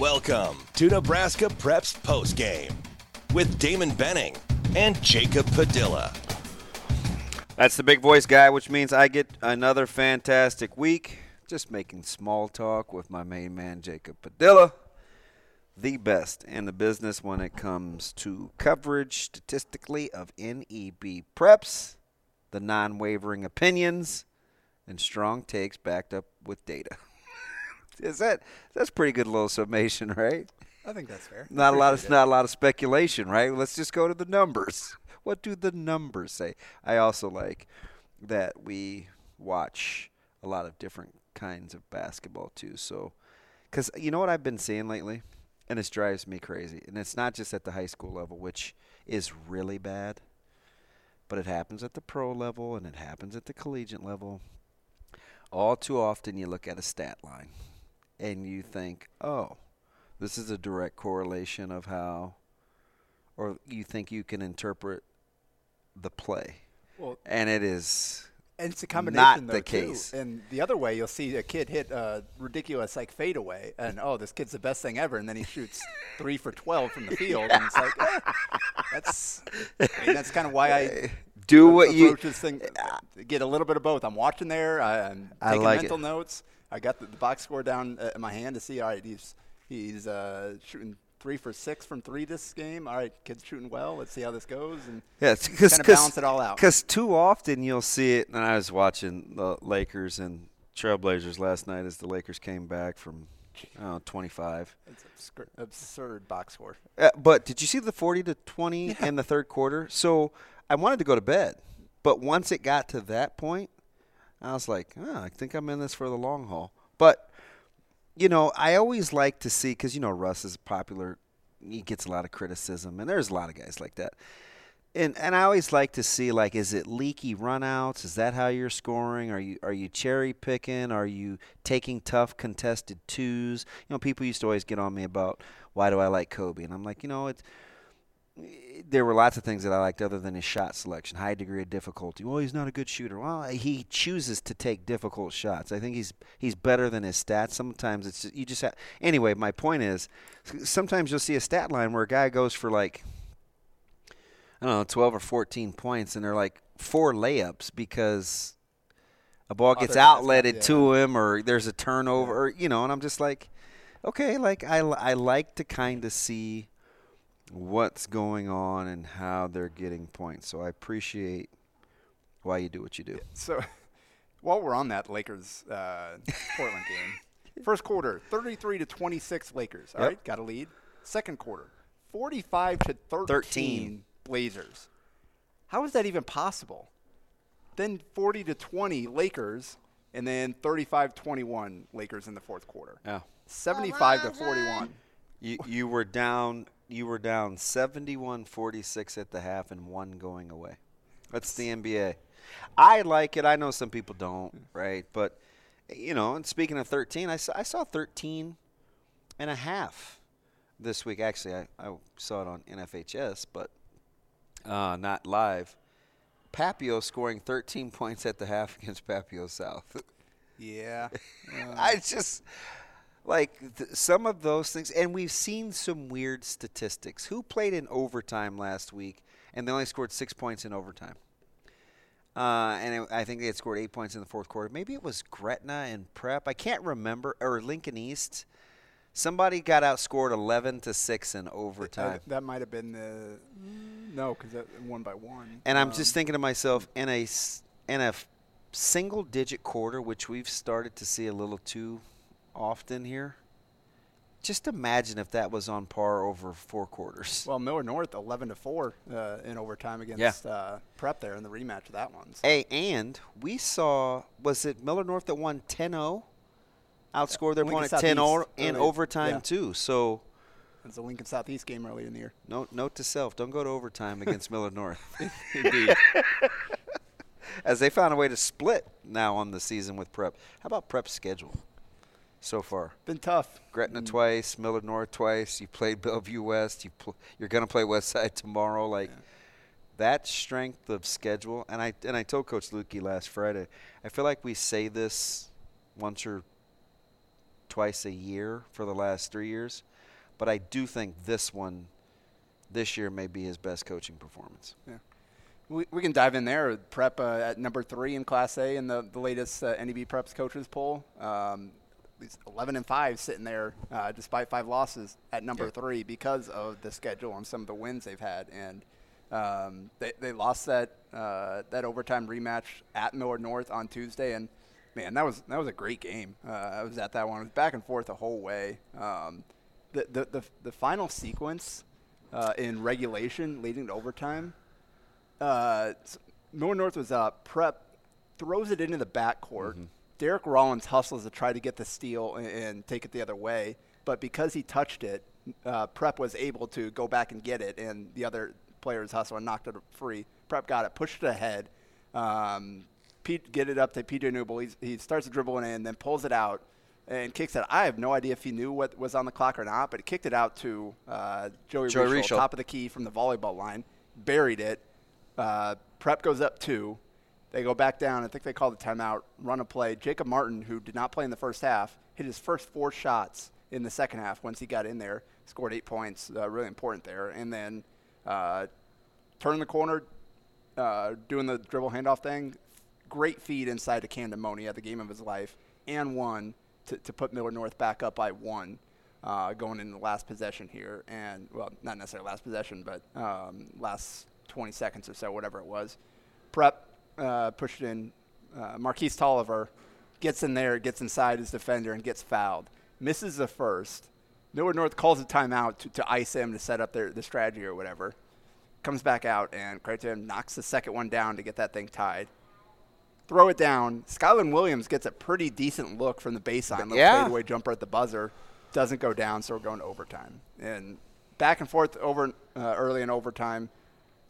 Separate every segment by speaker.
Speaker 1: Welcome to Nebraska Preps Postgame with Damon Benning and Jacob Padilla.
Speaker 2: That's the big voice guy, which means I get another fantastic week. Just making small talk with my main man, Jacob Padilla. The best in the business when it comes to coverage statistically of NEB preps, the non wavering opinions, and strong takes backed up with data. Is that that's pretty good little summation, right?
Speaker 3: I think that's fair.
Speaker 2: Not a lot of not a lot of speculation, right? Let's just go to the numbers. What do the numbers say? I also like that we watch a lot of different kinds of basketball too. So, because you know what I've been seeing lately, and this drives me crazy. And it's not just at the high school level, which is really bad, but it happens at the pro level and it happens at the collegiate level. All too often, you look at a stat line and you think, oh, this is a direct correlation of how, or you think you can interpret the play.
Speaker 3: Well,
Speaker 2: and it is
Speaker 3: And it's a combination,
Speaker 2: not
Speaker 3: though,
Speaker 2: the
Speaker 3: too.
Speaker 2: case.
Speaker 3: And the other way, you'll see a kid hit a ridiculous like fadeaway, and oh, this kid's the best thing ever, and then he shoots three for twelve from the field, and it's like, eh, that's, I mean, that's kind of why I
Speaker 2: Do what you-
Speaker 3: approach this thing, get a little bit of both. I'm watching there, I'm taking
Speaker 2: like it.
Speaker 3: mental notes. I got the, the box score down uh, in my hand to see. All right, he's he's uh, shooting three for six from three this game. All right, kid's shooting well. Let's see how this goes. And
Speaker 2: Yeah, because
Speaker 3: kind of balance it all out.
Speaker 2: Because too often you'll see it, and I was watching the Lakers and Trailblazers last night as the Lakers came back from I 25.
Speaker 3: It's abscur- absurd box score.
Speaker 2: Uh, but did you see the 40 to 20 in the third quarter? So I wanted to go to bed, but once it got to that point, I was like, oh, I think I'm in this for the long haul. But you know, I always like to see because you know Russ is popular. He gets a lot of criticism, and there's a lot of guys like that. And and I always like to see like, is it leaky runouts? Is that how you're scoring? Are you are you cherry picking? Are you taking tough contested twos? You know, people used to always get on me about why do I like Kobe, and I'm like, you know, it's there were lots of things that I liked other than his shot selection, high degree of difficulty. Well, he's not a good shooter. Well, he chooses to take difficult shots. I think he's he's better than his stats. Sometimes it's just, you just have. Anyway, my point is, sometimes you'll see a stat line where a guy goes for like I don't know, 12 or 14 points, and they're like four layups because a ball gets
Speaker 3: Other
Speaker 2: outletted
Speaker 3: got-
Speaker 2: to him or there's a turnover, or, you know, and I'm just like, okay, like I, I like to kind of see what's going on and how they're getting points. So I appreciate why you do what you do.
Speaker 3: So, while we're on that Lakers uh, Portland game, first quarter, 33 to 26 Lakers. All
Speaker 2: Yep.
Speaker 3: right, got a lead. Second quarter, 45 to 13,
Speaker 2: 13.
Speaker 3: Blazers. How is that even possible? Then 40 to 20 Lakers, and then 35-21 Lakers in the fourth quarter.
Speaker 2: Yeah.
Speaker 3: 75 to 41.
Speaker 2: You you were down you were down 71-46 at the half and one going away. That's the NBA. I like it. I know some people don't, right? But you know, and speaking of 13, I saw, I saw 13 and a half this week. Actually, I, I saw it on NFHS, but uh, not live. Papio scoring 13 points at the half against Papio South.
Speaker 3: Yeah.
Speaker 2: I just like th- some of those things, and we've seen some weird statistics. Who played in overtime last week, and they only scored six points in overtime? Uh, and it, I think they had scored eight points in the fourth quarter. Maybe it was Gretna and Prep. I can't remember, or Lincoln East. Somebody got outscored 11 to six in overtime.
Speaker 3: that might have been the no, because that one by one.
Speaker 2: And I'm
Speaker 3: Um,
Speaker 2: just thinking to myself, in a in a single digit quarter, which we've started to see a little too often here. Just imagine if that was on par over four quarters.
Speaker 3: Well, Millard North 11 to four uh, in overtime against uh, Prep there in the rematch of that one. So
Speaker 2: Hey, and we saw was it Millard North that won 10-0? Outscored their
Speaker 3: Lincoln
Speaker 2: opponent 10-0 in overtime
Speaker 3: Yeah.
Speaker 2: too. So
Speaker 3: it's a Lincoln Southeast game earlier in the year.
Speaker 2: note note to self: don't go to overtime against Millard North.
Speaker 3: Indeed.
Speaker 2: as they found a way to split now on the season with Prep. How about Prep's schedule so far?
Speaker 3: Been tough.
Speaker 2: Gretna
Speaker 3: Mm.
Speaker 2: twice, Millard North twice. You played Bellevue West. You pl- you're going to play Westside tomorrow. Like that strength of schedule, and I and I told Coach Lutke last Friday. I feel like we say this once or twice a year for the last three years, but I do think this one, this year, may be his best coaching performance. Yeah.
Speaker 3: We, we can dive in there. Prep uh, at number three in Class A in the, the latest uh, NEB Preps coaches poll. Um, 11 and five sitting there uh, despite five losses at number
Speaker 2: Yeah.
Speaker 3: three because of the schedule and some of the wins they've had. And um, they, they lost that uh, that overtime rematch at Millard North on Tuesday. And man, that was that was a great game. Uh, I was at that one. It was back and forth the whole way. Um, the, the the the final sequence uh, in regulation leading to overtime uh, Millard North was up. Prep throws it into the backcourt.
Speaker 2: Mm-hmm.
Speaker 3: Derek Rollins hustles to try to get the steal and, and take it the other way, but because he touched it, uh, Prep was able to go back and get it, and the other players hustle and knocked it free. Prep got it, pushed it ahead. Um, Pete get it up to PJ Newell. He's, he starts dribbling in, then pulls it out and kicks it. I have no idea if he knew what was on the clock or not, but he kicked it out to uh, Joey,
Speaker 2: Joey
Speaker 3: Rischel,
Speaker 2: Rischel.
Speaker 3: top of the key from the volleyball line, buried it. Uh, prep goes up two. They go back down. I think they call the timeout, run a play. Jacob Martin, who did not play in the first half, hit his first four shots in the second half once he got in there, scored eight points, uh, really important there. And then uh, turned the corner, uh, doing the dribble handoff thing. Great feed inside to Camden Money at the game of his life, and one to, to put Millard North back up by one uh, going into the last possession here. And, well, not necessarily last possession, but um, last 20 seconds or so, whatever it was. Prep uh, pushed in. Uh, Marquise Tolliver gets in there, gets inside his defender, and gets fouled. Misses the first. Millard North calls a timeout to, to ice him to set up their the strategy or whatever. Comes back out and him, knocks the second one down to get that thing tied. Throw it down. Skyland Williams gets a pretty decent look from the baseline. Little
Speaker 2: Yeah.
Speaker 3: fadeaway jumper at the buzzer. Doesn't go down, so we're going to overtime. And back and forth over uh, early in overtime.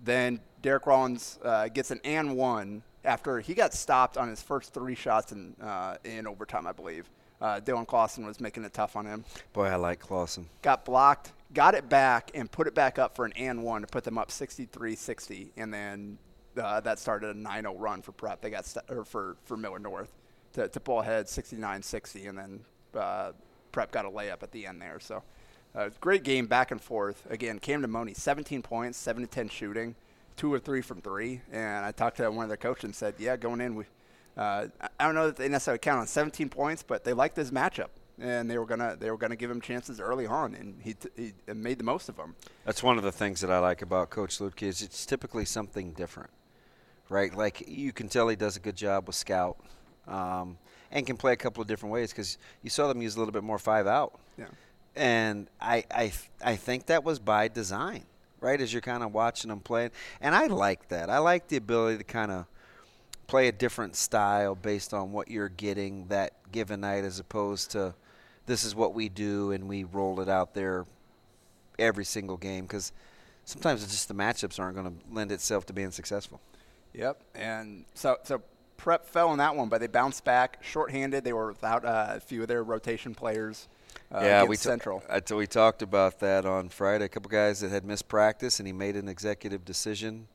Speaker 3: Then Derek Rollins uh, gets an and one after he got stopped on his first three shots in uh, in overtime, I believe. Uh, Dylan Clausen was making it tough on him.
Speaker 2: Boy, I like Clausen.
Speaker 3: Got blocked, got it back, and put it back up for an and one to put them up 63-60, and then uh, that started a 9-0 run for Prep. They got st- or for for Millard North to, to pull ahead 69-60, and then uh, Prep got a layup at the end there. So. Uh, great game back and forth. Again, Camden Money, 17 points, 7 to 10 shooting, two or three from three. And I talked to one of their coaches and said, yeah, going in, we, uh, I- I don't know that they necessarily count on 17 points, but they liked this matchup. And they were gonna they were gonna give him chances early on, and he, t- he made the most of them.
Speaker 2: That's one of the things that I like about Coach Lutke is it's typically something different, right? Like you can tell he does a good job with scout, um, and can play a couple of different ways because you saw them use a little bit more five out,
Speaker 3: Yeah.
Speaker 2: And I I I think that was by design, right? As you're kind of watching them play, and I like that. I like the ability to kind of play a different style based on what you're getting that given night, as opposed to this is what we do and we roll it out there every single game because sometimes it's just the matchups aren't going to lend itself to being successful.
Speaker 3: Yep. And so so Prep fell on that one, but they bounced back. Shorthanded, they were without uh, a few of their rotation players. Uh,
Speaker 2: yeah, we ta-
Speaker 3: Central.
Speaker 2: I t- we talked about that on Friday. A couple guys that had missed practice, and he made an executive decision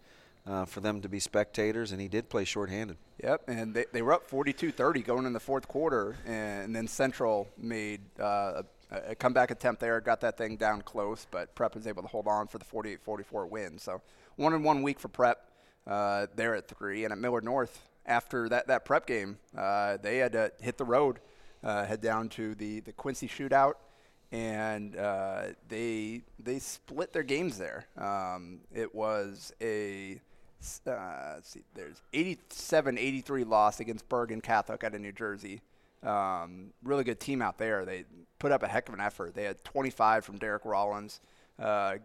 Speaker 2: uh, for them to be spectators, and he did play shorthanded.
Speaker 3: Yep, and they, they were up 42-30 going in the fourth quarter, and then Central made uh, a, a comeback attempt there, got that thing down close, but Prep was able to hold on for the 48-44 win. So one in one week for Prep. Uh, there at three, and at Millard North after that that Prep game, uh, they had to hit the road, uh, head down to the the Quincy shootout, and uh, they they split their games there. Um, it was a uh, see, there's 87-83 loss against Bergen Catholic out of New Jersey. Um, really good team out there. They put up a heck of an effort. They had 25 from Derek Rollins, uh,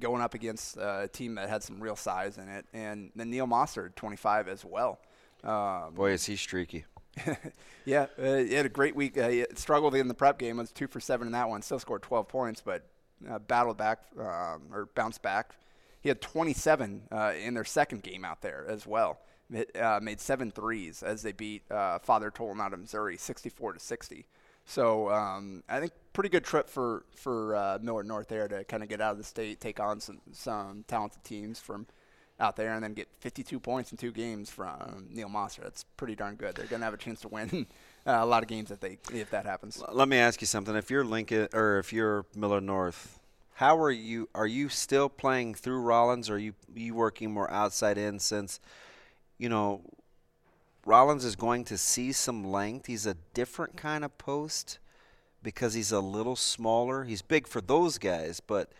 Speaker 3: going up against uh, a team that had some real size in it, and then Neil Mossard 25 as well. Um,
Speaker 2: Boy, is he streaky.
Speaker 3: yeah, uh, he had a great week. Uh, he struggled in the prep game. Was two for seven in that one. Still scored 12 points, but uh, battled back um, or bounced back. He had 27 uh, in their second game out there as well. Uh, made seven threes as they beat uh, Father Tolton out of Missouri, 64 to 60. So um, I think pretty good trip for for Millard North there to kind of get out of the state, take on some some talented teams from out there, and then get 52 points in two games from Neil Mossard. That's pretty darn good. They're going to have a chance to win uh, a lot of games if they if that happens.
Speaker 2: Let me ask you something. If you're Lincoln or if you're Millard North, how are you? Are you still playing through Rollins, or are you you working more outside in? Since you know Rollins is going to see some length. He's a different kind of post because he's a little smaller. He's big for those guys, but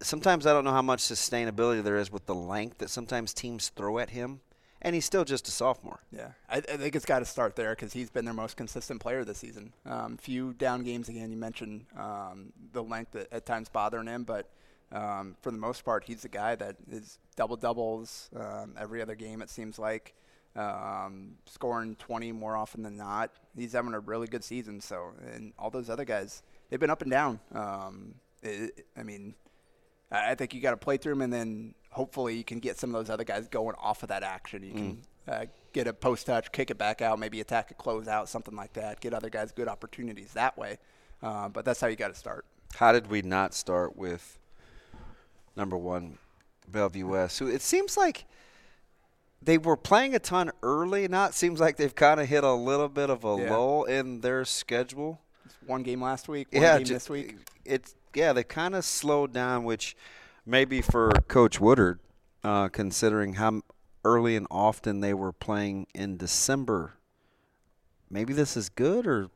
Speaker 2: sometimes I don't know how much sustainability there is with the length that sometimes teams throw at him. And he's still just a sophomore.
Speaker 3: Yeah, I, I think it's got to start there because he's been their most consistent player this season. Um, few down games again. You mentioned um, the length at, at times bothering him, but um, for the most part, he's the guy that is double doubles um, every other game. It seems like um, scoring 20 more often than not. He's having a really good season. So, and all those other guys, they've been up and down. Um, it, I mean, I think you got to play through them, and then hopefully you can get some of those other guys going off of that action. You can uh, get a post touch, kick it back out, maybe attack a closeout, something like that. Get other guys good opportunities that way. Uh, but that's how you got to start.
Speaker 2: How did we not start with number one, Bellevue West? Who it seems like they were playing a ton early. Now it seems like they've kind of hit a little bit of a
Speaker 3: Yeah.
Speaker 2: lull in their schedule.
Speaker 3: It's one game last week, one
Speaker 2: yeah,
Speaker 3: game
Speaker 2: ju-
Speaker 3: this week.
Speaker 2: It's yeah, they kind of slowed down, which maybe for Coach Woodard, uh, considering how early and often they were playing in December. Maybe this is good, or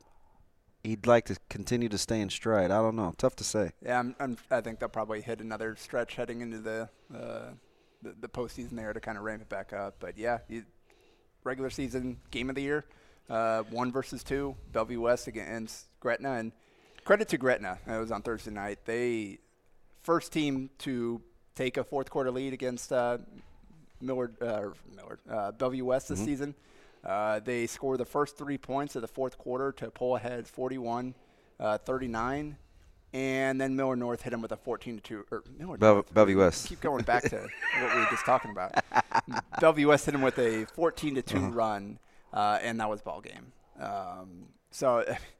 Speaker 2: he'd like to continue to stay in stride. I don't know. Tough to say.
Speaker 3: Yeah, I'm, I'm, I think they'll probably hit another stretch heading into the uh, the, the postseason there to kind of ramp it back up. But yeah, you, regular season game of the year, uh, one versus two, Bellevue West against Gretna, and credit to Gretna. It was on Thursday night. They first team to take a fourth quarter lead against uh, Millard, uh, Millard uh, Bellevue West this season. Uh, they scored the first three points of the fourth quarter to pull ahead 41 uh, 39. And then Millard North hit him with a 14 to 2. Or Miller
Speaker 2: Bel-
Speaker 3: North.
Speaker 2: Bellevue West.
Speaker 3: Keep going back to what we were just talking about. Bellevue West hit him with a 14 to 2 run, uh, and that was ball game. Um, so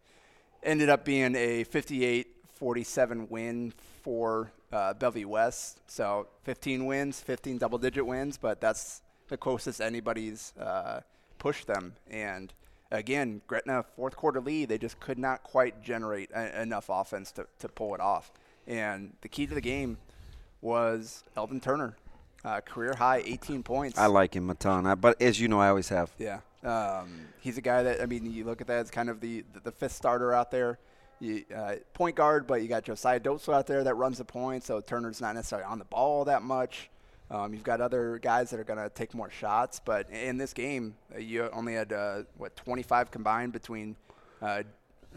Speaker 3: ended up being a 58-47 win for uh, Bellevue West. So 15 wins, 15 double-digit wins, but that's the closest anybody's uh, pushed them. And again, Gretna fourth quarter lead, they just could not quite generate a- enough offense to, to pull it off. And the key to the game was Elvin Turner, uh, career high 18 points.
Speaker 2: I like him a ton, I, but as you know, I always have.
Speaker 3: Yeah, um, he's a guy that I mean, you look at that as kind of the the, the fifth starter out there. You, uh, point guard, but you got Josiah Dotzler out there that runs the point, so Turner's not necessarily on the ball that much. Um, you've got other guys that are going to take more shots, but in this game, uh, you only had uh, what 25 combined between uh,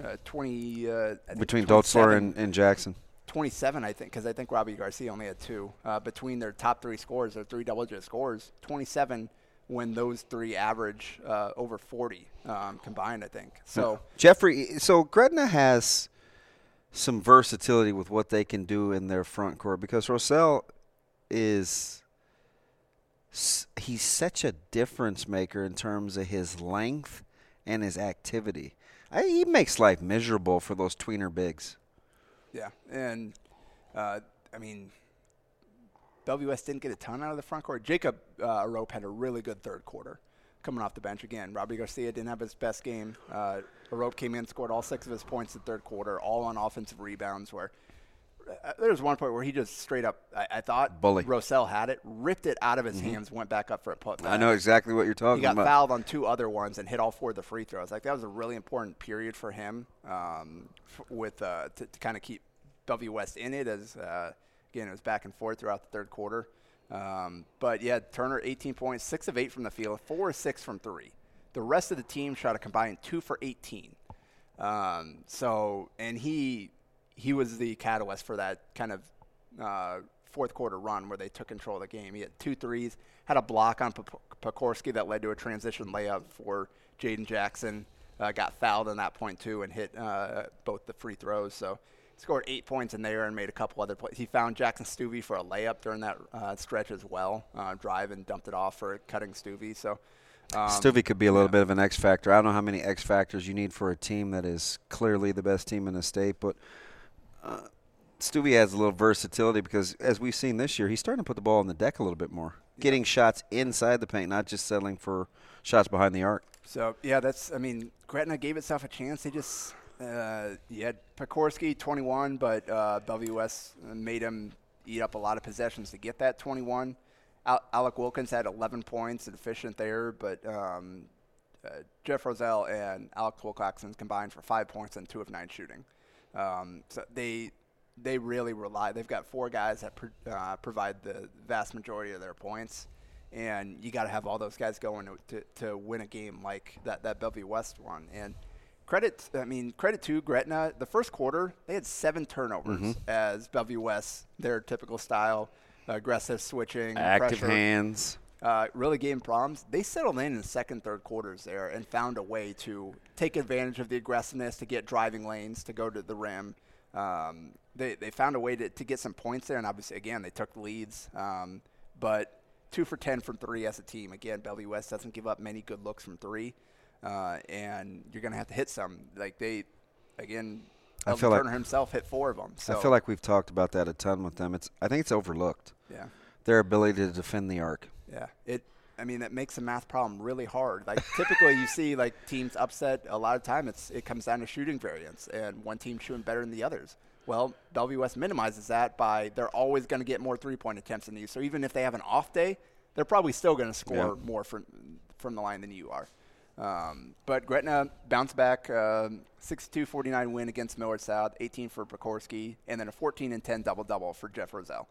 Speaker 3: uh, 20 uh,
Speaker 2: Between
Speaker 3: 27
Speaker 2: Dotzler and, and Jackson.
Speaker 3: 27, I think, because I think Robbie Garcia only had two. Uh, between their top three scores, their three double-digit scores, 27 when those three average uh, over 40 um, combined, I think. So
Speaker 2: Jeffrey, so Gretna has some versatility with what they can do in their front court because Rosell is he's such a difference maker in terms of his length and his activity. I, he makes life miserable for those tweener bigs.
Speaker 3: yeah, and uh, I mean, Bellevue West didn't get a ton out of the front court. Jacob uh, Rope had a really good third quarter coming off the bench again. Robbie Garcia didn't have his best game. Uh, Rope came in, scored all six of his points in the third quarter, all on offensive rebounds where uh, there was one point where he just straight up, I, I thought
Speaker 2: Bully.
Speaker 3: Rosell had it, ripped it out of his hands, went back up for a put.
Speaker 2: I know exactly what you're talking about.
Speaker 3: He got
Speaker 2: about.
Speaker 3: fouled on two other ones and hit all four of the free throws. Like that was a really important period for him um, f- with uh, to, to kind of keep W West in it. As uh, again, it was back and forth throughout the third quarter. Um, but yeah, Turner 18 points, six of eight from the field, four or six from three. The rest of the team shot a combined two for 18. Um, so and he he was the catalyst for that kind of uh, fourth quarter run where they took control of the game. He had two threes, had a block on P- Pekorski that led to a transition layup for Jaden Jackson. Uh, got fouled on that point too and hit uh, both the free throws. So scored eight points in there and made a couple other plays. He found Jackson Stuvey for a layup during that uh, stretch as well. Uh, drive and dumped it off for cutting Stuvey. So. Um,
Speaker 2: Stuvey could be a little bit of an X factor. I don't know how many X factors you need for a team that is clearly the best team in the state, but uh, Stuvey has a little versatility because, as we've seen this year, he's starting to put the ball on the deck a little bit more, getting shots inside the paint, not just settling for shots behind the arc.
Speaker 3: So yeah, that's. I mean, Gretna gave itself a chance. They just uh, you had Pekorski 21, but uh, West made him eat up a lot of possessions to get that 21. Al- Alec Wilkins had 11 points, efficient there, but um, uh, Jeff Roselle and Alex Wilcoxon combined for five points and two of nine shooting. Um, so they they really rely. They've got four guys that uh, provide the vast majority of their points, and you got to have all those guys going to, to, to win a game like that that Bellevue West one. And credit, I mean credit to Gretna. The first quarter they had seven turnovers as Bellevue West, their typical style, aggressive switching,
Speaker 2: Active
Speaker 3: pressure
Speaker 2: hands.
Speaker 3: uh, really gave problems. They settled in in the second, third quarters there and found a way to take advantage of the aggressiveness to get driving lanes to go to the rim. Um, they, they found a way to, to get some points there, and obviously, again, they took leads. Um, but two for 10 from three as a team. Again, Bellevue West doesn't give up many good looks from three, uh, and you're going to have to hit some. Like they, again,
Speaker 2: I feel like-
Speaker 3: himself hit four of them. So,
Speaker 2: I feel like we've talked about that a ton with them. It's I think it's overlooked.
Speaker 3: yeah.
Speaker 2: Their ability to defend the arc.
Speaker 3: Yeah, it. I mean, that makes the math problem really hard. Like typically, you see like teams upset. A lot of time, it's it comes down to shooting variance, and one team shooting better than the others. Well, Bellevue West minimizes that by they're always going to get more three-point attempts than you. So even if they have an off day, they're probably still going to score
Speaker 2: Yeah.
Speaker 3: more from from the line than you are. Um, but Gretna bounced back, um, 62-49 win against Millard South, 18 for Pekorski, and then a 14 and 10 double-double for Jeff Roselle.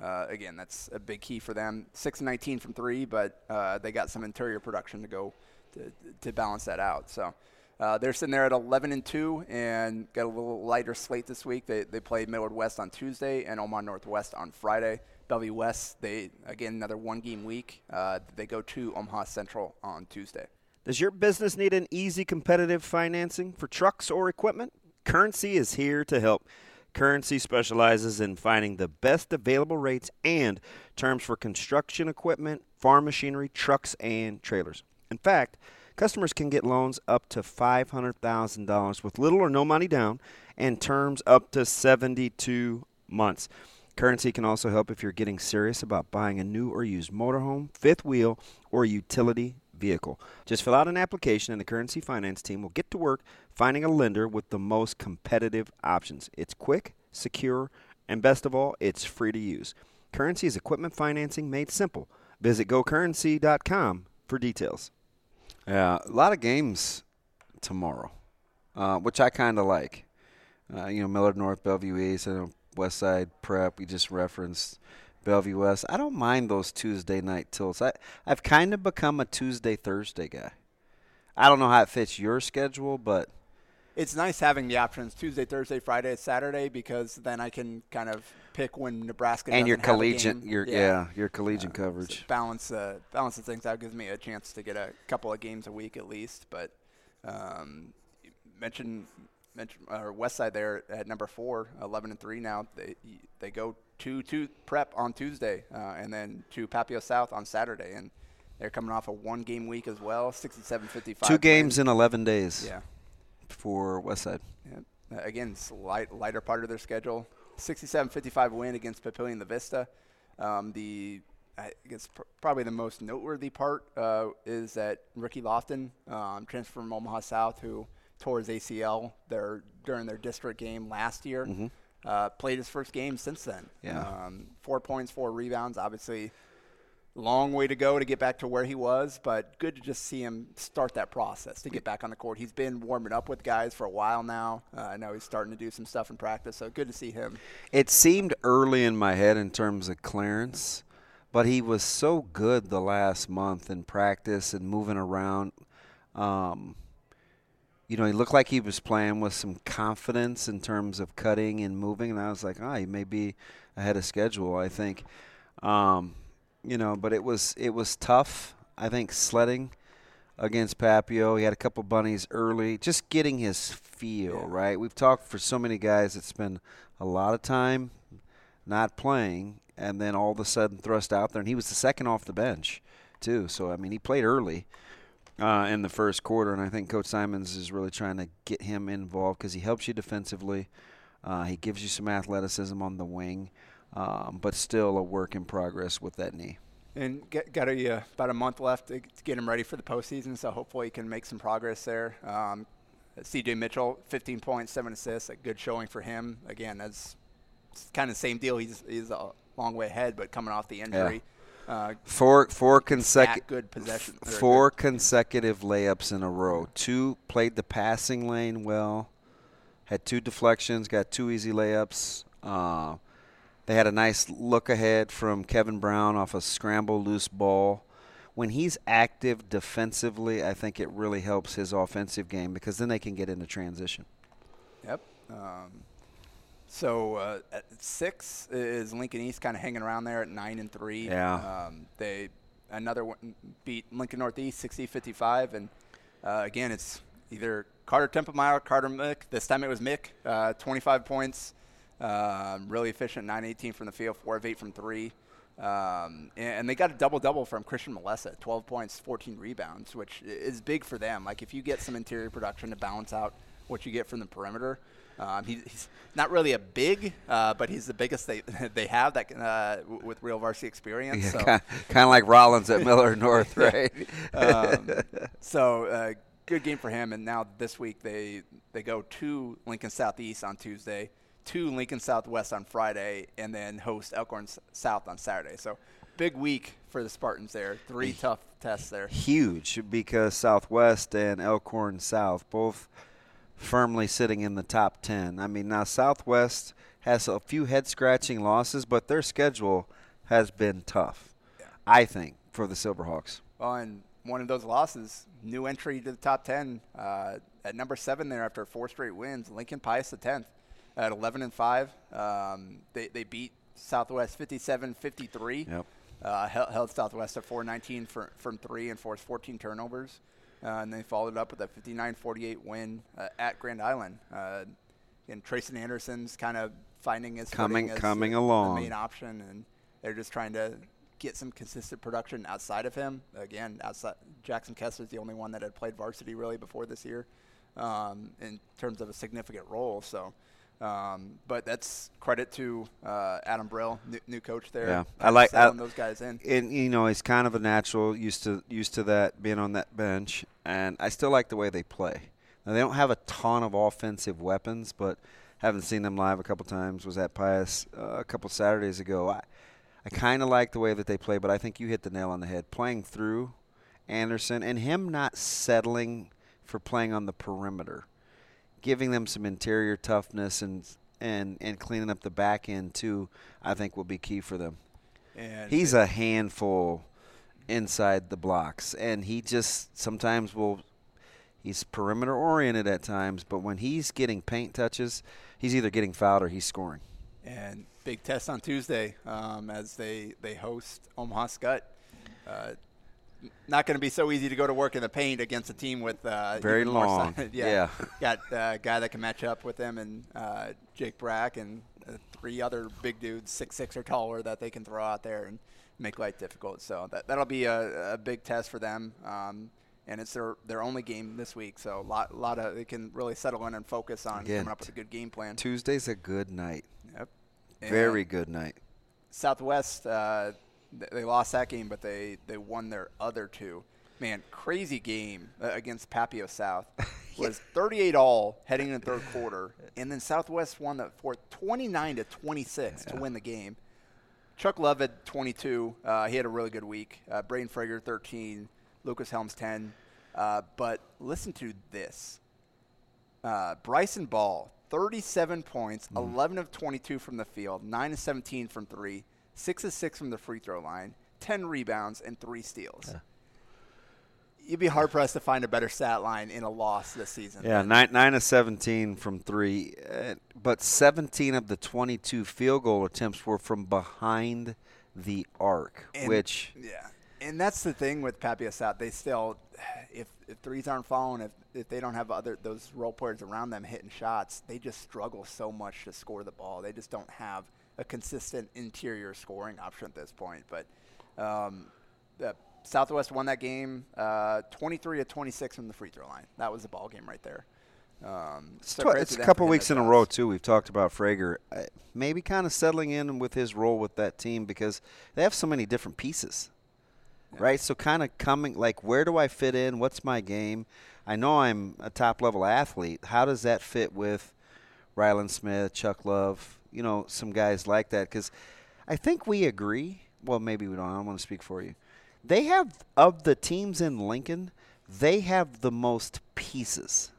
Speaker 3: Uh, again, that's a big key for them. 6 and 19 from three, but uh, they got some interior production to go to, to balance that out. So uh, they're sitting there at 11 and 2 and got a little lighter slate this week. They, they play Millard West on Tuesday and Omaha Northwest on Friday. Bellevue West, they again another one game week. Uh, they go to Omaha Central on Tuesday.
Speaker 2: Does your business need an easy competitive financing for trucks or equipment? Currency is here to help. Currency specializes in finding the best available rates and terms for construction equipment, farm machinery, trucks, and trailers. In fact, customers can get loans up to $500,000 with little or no money down and terms up to 72 months. Currency can also help if you're getting serious about buying a new or used motorhome, fifth wheel, or utility vehicle. Just fill out an application and the Currency Finance team will get to work finding a lender with the most competitive options. It's quick, secure, and best of all, it's free to use. Currency is equipment financing made simple. Visit gocurrency.com for details. Yeah, a lot of games tomorrow, uh, which I kind of like. Uh, you know, Millard North, Bellevue East, and West Side Prep. We just referenced Bellevue West. I don't mind those Tuesday night tilts. I I've kind of become a Tuesday Thursday guy. I don't know how it fits your schedule, but
Speaker 3: It's nice having the options Tuesday, Thursday, Friday, Saturday because then I can kind of pick when Nebraska
Speaker 2: and your
Speaker 3: doesn't have a
Speaker 2: collegiate, your yeah, your collegiate coverage.
Speaker 3: So balance uh, balance the things out gives me a chance to get a couple of games a week at least. But um, you mention mention or West Side there at number four, 11 and three now. They they go to to prep on Tuesday uh, and then to Papio South on Saturday, and they're coming off a one game week as well, 67-55.
Speaker 2: Two games in 11 days
Speaker 3: Yeah.
Speaker 2: for West Side.
Speaker 3: Yeah. Uh, Again, slight lighter part of their schedule. 67-55 win against Papillion La Vista. Um, the I guess pr- probably the most noteworthy part uh, is that Ricky Lofton, um, transfer from Omaha South, who his ACL their, during their district game last year. Uh, played his first game since then.
Speaker 2: Yeah.
Speaker 3: Um, four points, four rebounds. Obviously, long way to go to get back to where he was, but good to just see him start that process to get back on the court. He's been warming up with guys for a while now. Uh, I know he's starting to do some stuff in practice, so good to see him.
Speaker 2: It seemed early in my head in terms of clearance, but he was so good the last month in practice and moving around. Um, you know, he looked like he was playing with some confidence in terms of cutting and moving, and I was like, ah, he may be ahead of schedule. I think, um, you know, but it was it was tough. I think sledding against Papio, he had a couple bunnies early, just getting his feel right. We've talked for so many guys that spend a lot of time not playing, and then all of a sudden thrust out there, and he was the second off the bench too. So I mean, he played early uh, in the first quarter, and I think Coach Simons is really trying to get him involved because he helps you defensively. Uh, he gives you some athleticism on the wing, um, but still a work in progress with that knee.
Speaker 3: And get, got a, uh, about a month left to, get him ready for the postseason, so hopefully he can make some progress there. Um, C.J. Mitchell, 15 points, seven assists, a good showing for him. Again, that's kind of the same deal. He's he's a long way ahead, but coming off the injury. Uh,
Speaker 2: Four four consecutive
Speaker 3: good possession.
Speaker 2: four
Speaker 3: good-
Speaker 2: consecutive layups in a row. Two played the passing lane well. Had two deflections, got two easy layups. Uh, they had a nice look ahead from Kevin Brown off a scramble loose ball. When he's active defensively, I think it really helps his offensive game because then they can get into transition.
Speaker 3: Yep. Um, so uh, at six is Lincoln East kind of hanging around there at nine and three.
Speaker 2: Yeah.
Speaker 3: Um, they another one beat Lincoln Northeast 60-55, and uh, again it's either Carter Templemeyer, Carter Mick. This time it was Mick. Uh, 25 points, um, really efficient, 9-18 from the field, four of eight from three. Um, and, and they got a double double from Christian Melessa, 12 points, 14 rebounds, which is big for them. Like if you get some interior production to balance out what you get from the perimeter, um, he, he's not really a big, uh, but he's the biggest they they have that can, uh, w- with real varsity experience. so,
Speaker 2: kind of like Rollins at Millard North, right?
Speaker 3: um, so uh, good game for him. And now this week they they go to Lincoln Southeast on Tuesday, to Lincoln Southwest on Friday, and then host Elkhorn South on Saturday. So big week for the Spartans there. Three tough tests there.
Speaker 2: huge because Southwest and Elkhorn South both firmly sitting in the top 10. I mean, now Southwest has a few head scratching losses, but their schedule has been tough, I think, for the Silverhawks.
Speaker 3: Well, and one of those losses, new entry to the top 10 uh, at number seven there after four straight wins. Lincoln Pius the 10th at 11 and 5. Um, they, they beat Southwest 57 53.
Speaker 2: Yep.
Speaker 3: Uh, held, held Southwest at 419 for, from three and forced 14 turnovers. Uh, and they followed up with a 59 48 win uh, at Grand Island. Uh, and Trayson Anderson's kind of finding his
Speaker 2: Coming-
Speaker 3: as
Speaker 2: coming
Speaker 3: the,
Speaker 2: along.
Speaker 3: the main option, and they're just trying to get some consistent production outside of him. Again, outside Jackson Kessler's the only one that had played varsity really before this year, um, in terms of a significant role. So, um, but that's credit to uh, Adam Brill, new, new coach there.
Speaker 2: Yeah, I like I,
Speaker 3: those guys in.
Speaker 2: And you know, he's kind of a natural, used to used to that being on that bench, and I still like the way they play. Now they don't have a ton of offensive weapons, but haven't seen them live a couple times. Was at Pius uh, a couple Saturdays ago. I I kind of like the way that they play, but I think you hit the nail on the head. Playing through Anderson and him not settling for playing on the perimeter, giving them some interior toughness and and and cleaning up the back end too. I think will be key for them.
Speaker 3: And
Speaker 2: He's a handful inside the blocks, and he just sometimes will. He's perimeter oriented at times, but when he's getting paint touches, he's either getting fouled or he's scoring.
Speaker 3: and big test on Tuesday um, as they they host Omaha Skutt. Uh, not going to be so easy to go to work in the paint against a team with uh,
Speaker 2: Very long.
Speaker 3: si-
Speaker 2: Yeah.
Speaker 3: got uh, a guy that can match up with them, and uh, Jake Brack and uh, three other big dudes, six six or taller, that they can throw out there and make life difficult. So that that'll be a, a big test for them. Um, and it's their, their only game this week, so a lot, lot of they can really settle in and focus on
Speaker 2: Again,
Speaker 3: coming up with a good game plan.
Speaker 2: Tuesday's a good night,
Speaker 3: Yep.
Speaker 2: very good night.
Speaker 3: Southwest, uh, they lost that game, but they, they won their other two. Man, crazy game uh, against Papio South. was 38 all heading into the third quarter, and then Southwest won the fourth 29 to 26 to win the game. Chuck Love had 22. Uh, he had a really good week. Uh, Braden Frager 13. Lucas Helms 10. Uh, but listen to this. Uh, Bryson Ball 37 points, 11 of 22 from the field, 9 of 17 from three, 6 of 6 from the free throw line, 10 rebounds, and 3 steals. You'd be hard pressed to find a better stat line in a loss this season.
Speaker 2: Yeah, nine, nine of 17 from three, uh, but 17 of the 22 field goal attempts were from behind the arc,
Speaker 3: And-
Speaker 2: which
Speaker 3: yeah, and that's the thing with Papio South. They still, if, if threes aren't falling, if if they don't have other those role players around them hitting shots, they just struggle so much to score the ball. They just don't have a consistent interior scoring option at this point. But um, the Southwest won that game, uh, 23 to 26 from the free throw line. That was the ball game right there. Um,
Speaker 2: it's,
Speaker 3: so
Speaker 2: tw- it's a couple weeks in a row too. We've talked about Frager, uh, maybe kind of settling in with his role with that team because they have so many different pieces, right? So kind of coming like, where do I fit in? What's my game? I know I'm a top level athlete. How does that fit with Rylan Smith, Chuck Love, you know, some guys like that? Because I think we agree. Well, maybe we don't. I don't want to speak for you. They have of the teams in Lincoln, they have the most pieces.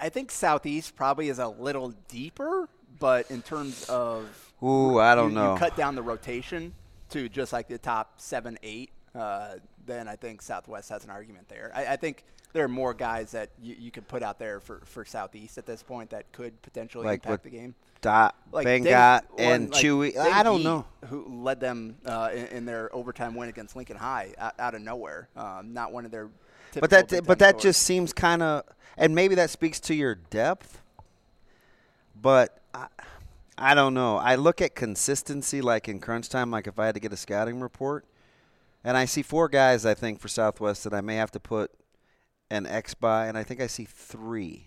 Speaker 3: I think Southeast probably is a little deeper, but in terms of
Speaker 2: Ooh, I don't
Speaker 3: you,
Speaker 2: know.
Speaker 3: You cut down the rotation to just like the top seven, eight. Uh, then I think Southwest has an argument there. I, I think there are more guys that you, you could put out there for, for Southeast at this point that could potentially
Speaker 2: Like
Speaker 3: impact the game.
Speaker 2: Dot,
Speaker 3: Like
Speaker 2: Van
Speaker 3: Dave-
Speaker 2: Gott,
Speaker 3: one,
Speaker 2: and
Speaker 3: like
Speaker 2: Chewy.
Speaker 3: Dave
Speaker 2: I don't know.
Speaker 3: who led them uh, in, in their overtime win against Lincoln High out, out of nowhere. Um, not one of their.
Speaker 2: But that but that
Speaker 3: scores.
Speaker 2: just seems kind of and maybe that speaks to your depth. But I, I don't know. I look at consistency like in crunch time like if I had to get a scouting report and I see four guys I think for Southwest that I may have to put an X by and I think I see 3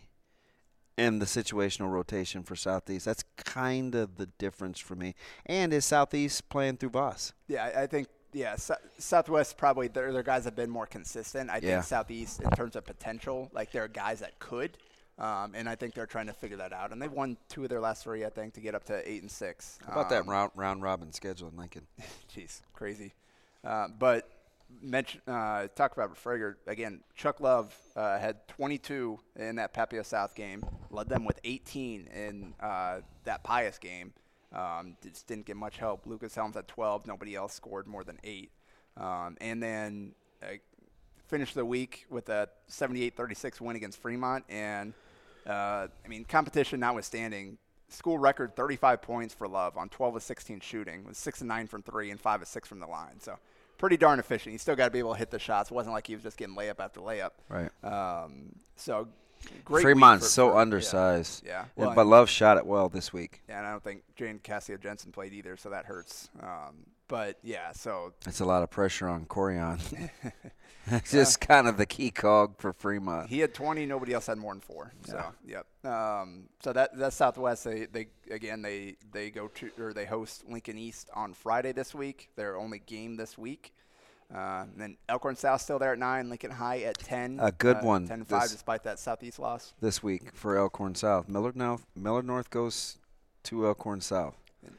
Speaker 2: in the situational rotation for Southeast. That's kind of the difference for me. And is Southeast playing through Voss?
Speaker 3: Yeah, I- think yeah, Southwest probably their their guys have been more consistent. I
Speaker 2: Yeah.
Speaker 3: think Southeast in terms of potential, like there are guys that could, um, and I think they're trying to figure that out. And they've won two of their last three, I think, to get up to eight and six.
Speaker 2: How about that
Speaker 3: Um,
Speaker 2: round, round robin schedule in Lincoln?
Speaker 3: Jeez, crazy. Uh, but mention uh, talk about Frager again. Chuck Love uh, had 22 in that Papio South game. Led them with 18 in uh, that Pius game. Um, just didn't get much help. Lucas Helms had 12. Nobody else scored more than eight. Um, and then uh, finished the week with a 78-36 win against Fremont. And uh, I mean, competition notwithstanding, school record 35 points for Love on 12 of 16 shooting, with six and nine from three and five of six from the line. So pretty darn efficient. He still got to be able to hit the shots. It wasn't like he was just getting layup after layup.
Speaker 2: Right.
Speaker 3: Um, so great. week
Speaker 2: Fremont's
Speaker 3: for-
Speaker 2: so
Speaker 3: for-
Speaker 2: undersized.
Speaker 3: Yeah.
Speaker 2: And-
Speaker 3: Well,
Speaker 2: but Love shot it well this week.
Speaker 3: yeah, and I don't think Jane Cassio Jensen played either, so that hurts. Um, but yeah, so
Speaker 2: it's a lot of pressure on Corian. Just kind of the key cog for Fremont.
Speaker 3: He had 20. Nobody else had more than four. So, yep. Um, so that that's Southwest. They, they again they they go to or they host Lincoln East on Friday this week. Their only game this week. Uh, and then Elkhorn South still there at nine. Lincoln High at 10.
Speaker 2: A good
Speaker 3: uh,
Speaker 2: one
Speaker 3: 10-5
Speaker 2: this-
Speaker 3: despite that Southeast loss.
Speaker 2: this week for Elkhorn South. Millard North, Millard North goes to Elkhorn South.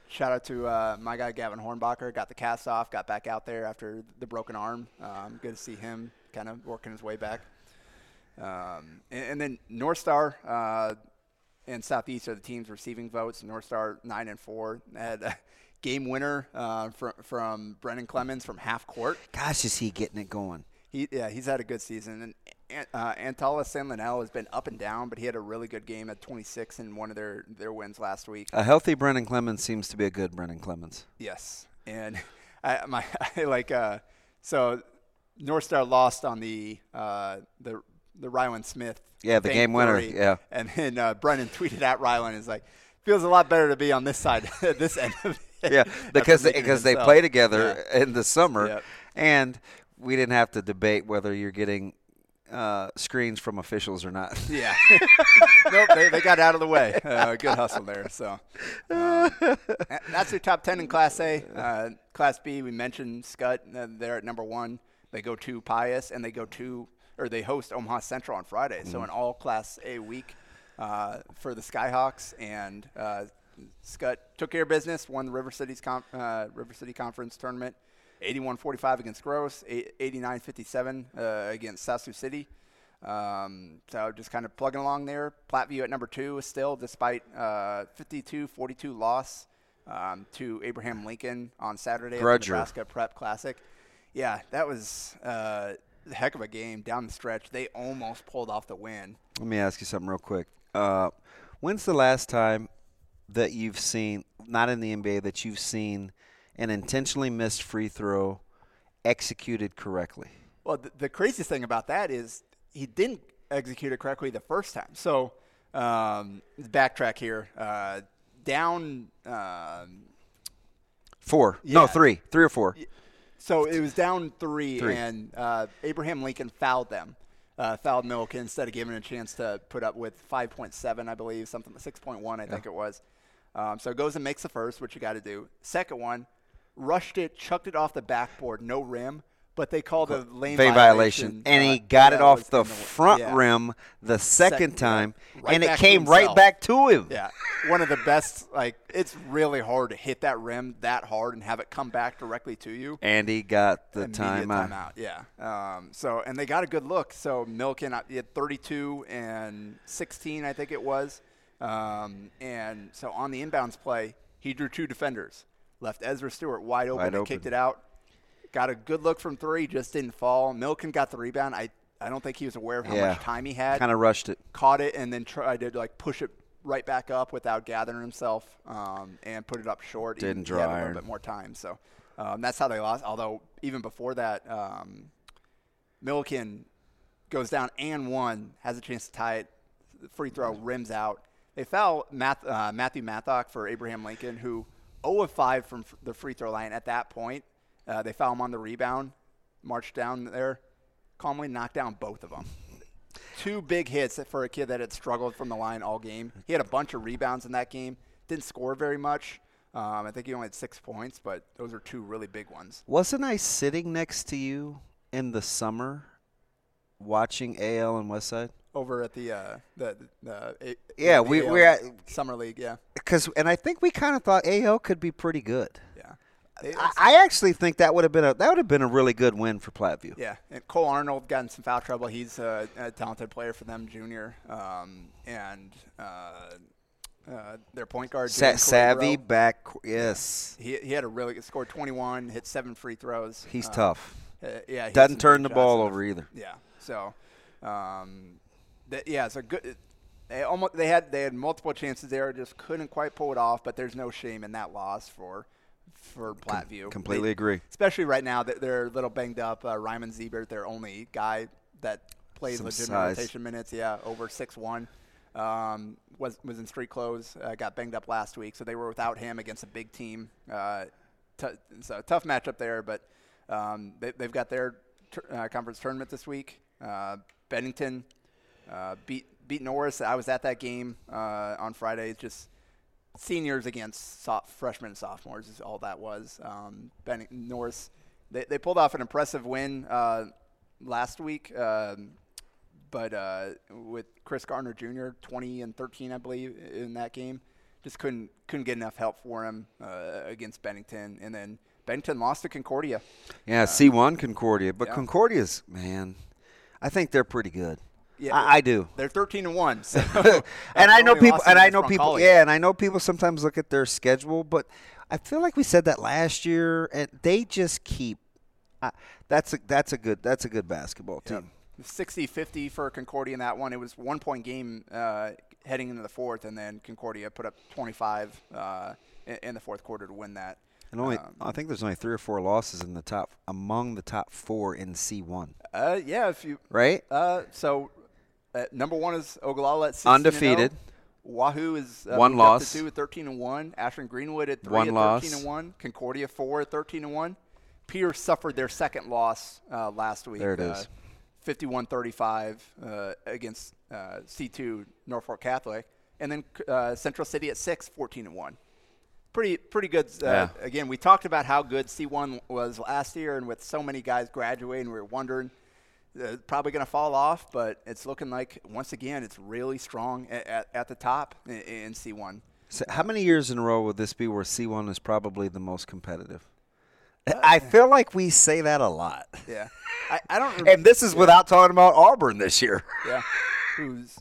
Speaker 3: Shout out to uh, my guy Gavin Hornbacher. Got the cast off. Got back out there after the broken arm. Um, good to see him kind of working his way back. Um, and, and then North Star uh, and Southeast are the teams receiving votes. North Star nine and four had a game winner uh, from from Brennan Clemens from half court.
Speaker 2: Gosh, is he getting it going?
Speaker 3: He yeah he's had a good season. And An- uh, Antala San Leonel has been up and down, but he had a really good game at 26 in one of their their wins last week.
Speaker 2: A healthy Brennan Clemens seems to be a good Brennan Clemens.
Speaker 3: Yes, and I my I like uh so North Star lost on the uh the the Rylan Smith
Speaker 2: Yeah, the game winner, yeah.
Speaker 3: and then uh, Brennan tweeted at Rylan is like feels a lot better to be on this side this end of it
Speaker 2: Yeah, because they, because they play together in the summer,
Speaker 3: Yep.
Speaker 2: and we didn't have to debate whether you're getting uh, screens from officials or not.
Speaker 3: Yeah. nope, they, they got out of the way. Uh, good hustle there. So um, that's your top 10 in Class A. Uh, Class B, we mentioned Skutt. Uh, they're at number one. They go to Pius, and they go to or they host Omaha Central on Friday. So
Speaker 2: Mm-hmm.
Speaker 3: an all Class A week uh, for the Skyhawks, and uh, Skutt took care of business, won the River City's com- uh, River City Conference tournament, 81-45 against Gross, 89-57 uh, against Sioux City. Um, so just kind of plugging along there. Platteview at number two is still, despite uh, 52-42 loss um, to Abraham Lincoln on Saturday at the
Speaker 2: Grudger.
Speaker 3: Nebraska Prep Classic. Yeah, that was uh, a heck of a game down the stretch. They almost pulled off the win.
Speaker 2: Let me ask you something real quick. Uh, when's the last time that you've seen, not in the NBA, that you've seen an intentionally missed free throw executed correctly?
Speaker 3: Well, the, the craziest thing about that is he didn't execute it correctly the first time. So, um, backtrack here. Uh, down. Um,
Speaker 2: Four. No, three. Three or four.
Speaker 3: so it was down three,
Speaker 2: Three.
Speaker 3: and uh, Abraham Lincoln fouled them. Uh, fouled Milliken instead of giving him a chance to put up with 5.7, I believe, something 6.1, I think it was. Um, so goes and makes the first, which you got to do. Second one, rushed it, chucked it off the backboard, no rim, but they called a lane
Speaker 2: Fade violation. And he
Speaker 3: uh,
Speaker 2: got it off
Speaker 3: was
Speaker 2: the front
Speaker 3: yeah.
Speaker 2: rim the second
Speaker 3: Second,
Speaker 2: time,
Speaker 3: Right
Speaker 2: and it came right back to him.
Speaker 3: Yeah, one of the best. Like it's really hard to hit that rim that hard and have it come back directly to you.
Speaker 2: And he got the timeout.
Speaker 3: timeout. Yeah. Um, so and they got a good look. So Milken, uh, he had 32 and 16, I think it was. Um, and so on the inbounds play, he drew two defenders, left Ezra Stewart wide open
Speaker 2: Wide
Speaker 3: and kicked it out. Got a good look from three, just didn't fall. Milken got the rebound. I I don't think he was aware of how
Speaker 2: Yeah.
Speaker 3: much time he had
Speaker 2: Kind of rushed it.
Speaker 3: caught it and then tried to like push it right back up without gathering himself um, and put it up short.
Speaker 2: Didn't
Speaker 3: he had
Speaker 2: draw
Speaker 3: a little bit more time, so um, that's how they lost. Although even before that, um, Milliken goes down and one, has a chance to tie it. Free throw rims out. They foul Math, uh, Matthew Mathock for Abraham Lincoln, who 0 of 5 from f- the free throw line at that point. Uh, they foul him on the rebound, marched down there, calmly knocked down both of them two big hits for a kid that had struggled from the line all game. He had a bunch of rebounds in that game. Didn't score very much. Um, I think he only had six points, but those are two really big ones.
Speaker 2: Wasn't I sitting next to you in the summer watching AL and Westside?
Speaker 3: Over at the uh, the, the, the
Speaker 2: Yeah,
Speaker 3: the
Speaker 2: we-
Speaker 3: AL
Speaker 2: we're at-
Speaker 3: summer league. Yeah,
Speaker 2: Because, and I think we kind of thought AL could be pretty good.
Speaker 3: yeah,
Speaker 2: I, actually think that would have been a that would have been a really good win for Platteview.
Speaker 3: yeah. And Cole Arnold got in some foul trouble. He's a, a talented player for them, junior, um, and uh, uh, their point guard
Speaker 2: Sa- savvy back, yes,
Speaker 3: He, he had a really good scored 21, hit seven free throws.
Speaker 2: he's
Speaker 3: Uh,
Speaker 2: tough.
Speaker 3: Uh, yeah, he
Speaker 2: Doesn't turn the ball over either.
Speaker 3: Yeah, so, um, th- yeah, it's a good. They almost they had they had multiple chances there, just couldn't quite pull it off. But there's no shame in that loss for for Platteview.
Speaker 2: completely
Speaker 3: They-
Speaker 2: agree.
Speaker 3: Especially right now that they're a little banged up. Uh, Ryman Ziebert, their only guy that plays
Speaker 2: Some
Speaker 3: legitimate
Speaker 2: size.
Speaker 3: rotation minutes. Yeah, over six one. Um, was was in street clothes. Uh, got banged up last week, so they were without him against a big team. Uh, t- so tough matchup there, but um, they, they've got their tur- uh, conference tournament this week. Uh, Bennington uh, beat beat Norris. I was at that game uh, on Friday. It's just seniors against soph- freshmen and sophomores is all that was. Um, Benning- Norris they, they pulled off an impressive win uh, last week, um, but uh, with Chris Garner Jr. 20 and 13, I believe, in that game, just couldn't couldn't get enough help for him uh, against Bennington, and then Bennington lost to Concordia.
Speaker 2: Yeah, C one Concordia, but
Speaker 3: yeah.
Speaker 2: Concordia's man, I think they're pretty good.
Speaker 3: Yeah,
Speaker 2: I, I do.
Speaker 3: They're 13 and one. So
Speaker 2: and I know people, and I know people,
Speaker 3: Roncalli.
Speaker 2: yeah, and I know people sometimes look at their schedule, but I feel like we said that last year, and they just keep. Uh, that's a that's a good that's a good basketball team.
Speaker 3: 60-50 for Concordia in that one. It was one point game uh, heading into the fourth, and then Concordia put up 25 uh, in, in the fourth quarter to win that.
Speaker 2: And only
Speaker 3: Um,
Speaker 2: I think there's only three or four losses in the top among the top four in C one,
Speaker 3: Uh, yeah, if you
Speaker 2: right?
Speaker 3: uh, so uh, number one is Ogallala at 16 and
Speaker 2: Undefeated.
Speaker 3: Wahoo is uh,
Speaker 2: One loss.
Speaker 3: two at 13 and one. Ashland Greenwood at three
Speaker 2: One
Speaker 3: at
Speaker 2: loss.
Speaker 3: 13 and one. Concordia four at 13 and one. Pierce suffered their second loss uh, last week.
Speaker 2: There it
Speaker 3: uh,
Speaker 2: is.
Speaker 3: 51-35 uh, against uh, C2 Norfolk Catholic, and then uh, Central City at six, 14 and one. Pretty pretty good. Uh,
Speaker 2: Yeah.
Speaker 3: Again, we talked about how good C1 was last year, and with so many guys graduating, we were wondering uh, probably going to fall off, but it's looking like once again it's really strong at, at, at the top in, in C1.
Speaker 2: So how many years in a row would this be where C1 is probably the most competitive? I feel like we say that a lot.
Speaker 3: Yeah, I, I don't. rem-
Speaker 2: And this is without talking about Auburn this year.
Speaker 3: yeah, who's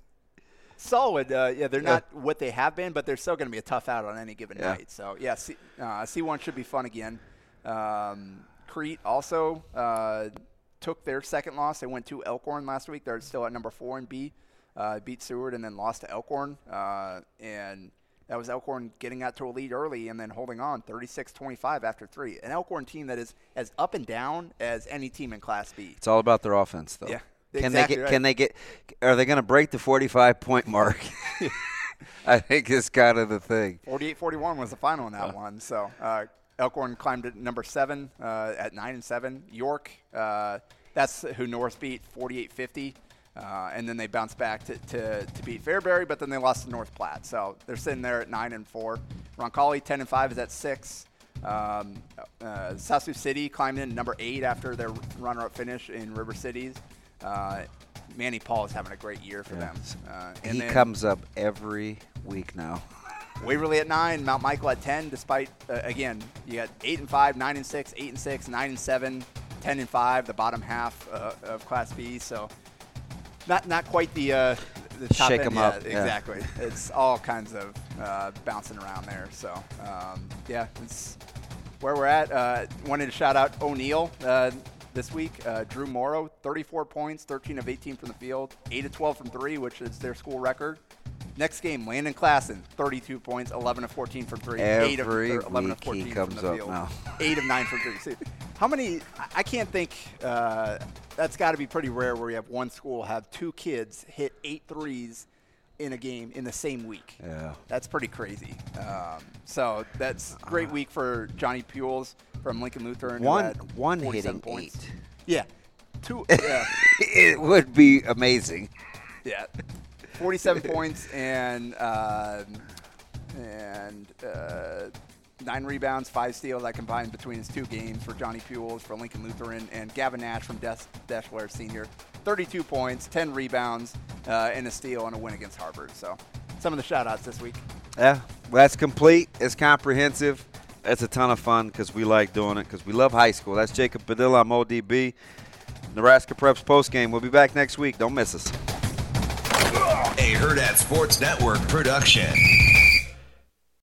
Speaker 3: solid. Uh, yeah, they're not what they have been, but they're still going to be a tough out on any given
Speaker 2: Yeah.
Speaker 3: night. So yeah, C, uh, C1 should be fun again. Um, Crete also uh, took their second loss. They went to Elkhorn last week. They're still at number four in B. Uh, beat Seward and then lost to Elkhorn. Uh, and that was Elkhorn getting out to a lead early and then holding on 36-25 after three. An Elkhorn team that is as up and down as any team in Class B.
Speaker 2: It's all about their offense, though.
Speaker 3: Yeah,
Speaker 2: Can
Speaker 3: exactly
Speaker 2: they get?
Speaker 3: right.
Speaker 2: Can they get? Are they going to break the forty-five point mark? I think it's kind of the thing.
Speaker 3: 48-41 was the final in that one. So uh, Elkhorn climbed to number seven uh, at nine and seven. York, uh, that's who North beat 48-50. Uh, and then they bounced back to, to, to beat Fairbury, but then they lost to North Platte. So they're sitting there at nine and four. Roncalli ten and five is at six. Um, uh, South Sioux City climbed in number eight after their runner-up finish in River Cities. Uh, Manny Paul is having a great year for them. Uh, and
Speaker 2: he comes up every week now.
Speaker 3: Waverly at nine, Mount Michael at ten. Despite uh, again, you got eight and five, nine and six, eight and six, nine and seven, ten and five, the bottom half uh, of Class B. So not not quite the uh, the top
Speaker 2: Shake
Speaker 3: end
Speaker 2: 'em
Speaker 3: yet.
Speaker 2: up, yeah.
Speaker 3: Exactly. it's all kinds of uh, bouncing around there. So um, yeah, it's where we're at. Uh, wanted to shout out O'Neill. Uh, this week, uh, Drew Morrow, 34 points, 13 of 18 from the field, 8 of 12 from three, which is their school record. Next game, Landon Klassen, 32 points, 11 of 14 from three, 8 of
Speaker 2: Every
Speaker 3: or 11 of 14
Speaker 2: he
Speaker 3: from
Speaker 2: comes
Speaker 3: the
Speaker 2: up
Speaker 3: field,
Speaker 2: now.
Speaker 3: 8 of 9 from three. See, how many? I- can't think. Uh, that's got to be pretty rare where you have one school have two kids hit eight threes in a game in the same week.
Speaker 2: Yeah.
Speaker 3: That's pretty crazy. Um, so that's a great week for Johnny Pules from Lincoln Lutheran.
Speaker 2: One one hitting
Speaker 3: points.
Speaker 2: eight.
Speaker 3: Yeah. Two. Yeah.
Speaker 2: it would be amazing.
Speaker 3: yeah. 47 points and um and uh, nine rebounds, five steals. That combined between his two games for Johnny Pules for Lincoln Lutheran and Gavin Nash from Des- Deshler Senior. 32 points, 10 rebounds, uh, and a steal and a win against Harvard. So some of the shout outs this week.
Speaker 2: Yeah, well, that's complete. It's comprehensive. It's a ton of fun because we like doing it because we love high school. That's Jacob Padilla. I'm ODB. Nebraska Preps postgame. We'll be back next week. Don't miss us.
Speaker 1: A Hurrdat Sports Network production.